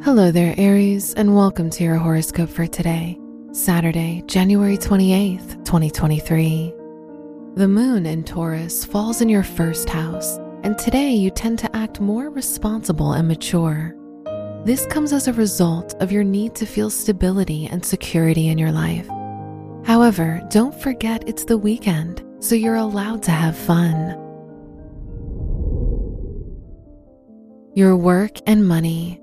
Hello there, Aries, and welcome to your horoscope for today, Saturday, January 28th, 2023. The moon in Taurus falls in your first house, and today you tend to act more responsible and mature. This comes as a result of your need to feel stability and security in your life. However, don't forget it's the weekend, so you're allowed to have fun. Your work and money.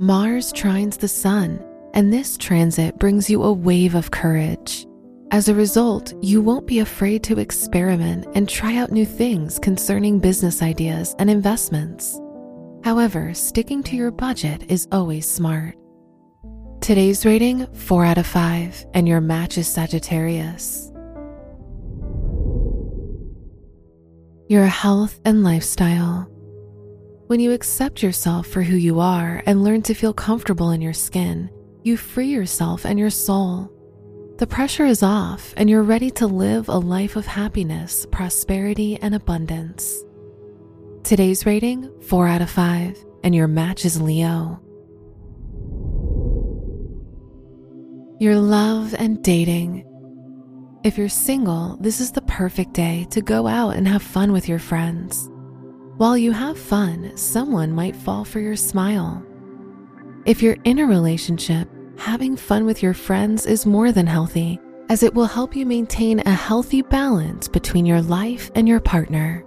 Mars trines the sun, and this transit brings you a wave of courage. As a result, you won't be afraid to experiment and try out new things concerning business ideas and investments. However, sticking to your budget is always smart. Today's rating 4 out of 5, and your match is Sagittarius. Your health and lifestyle. When you accept yourself for who you are and learn to feel comfortable in your skin, you free yourself and your soul. The pressure is off, and you're ready to live a life of happiness, prosperity, and abundance. Today's rating 4 out of 5, and your match is Leo. Your love and dating. If you're single, this is the perfect day to go out and have fun with your friends. While you have fun, someone might fall for your smile. If you're in a relationship, having fun with your friends is more than healthy, as it will help you maintain a healthy balance between your life and your partner.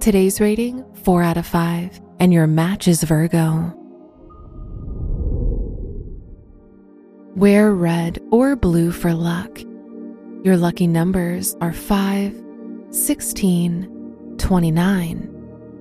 Today's rating 4 out of 5, and your match is Virgo. Wear red or blue for luck. Your lucky numbers are 5, 16, 29,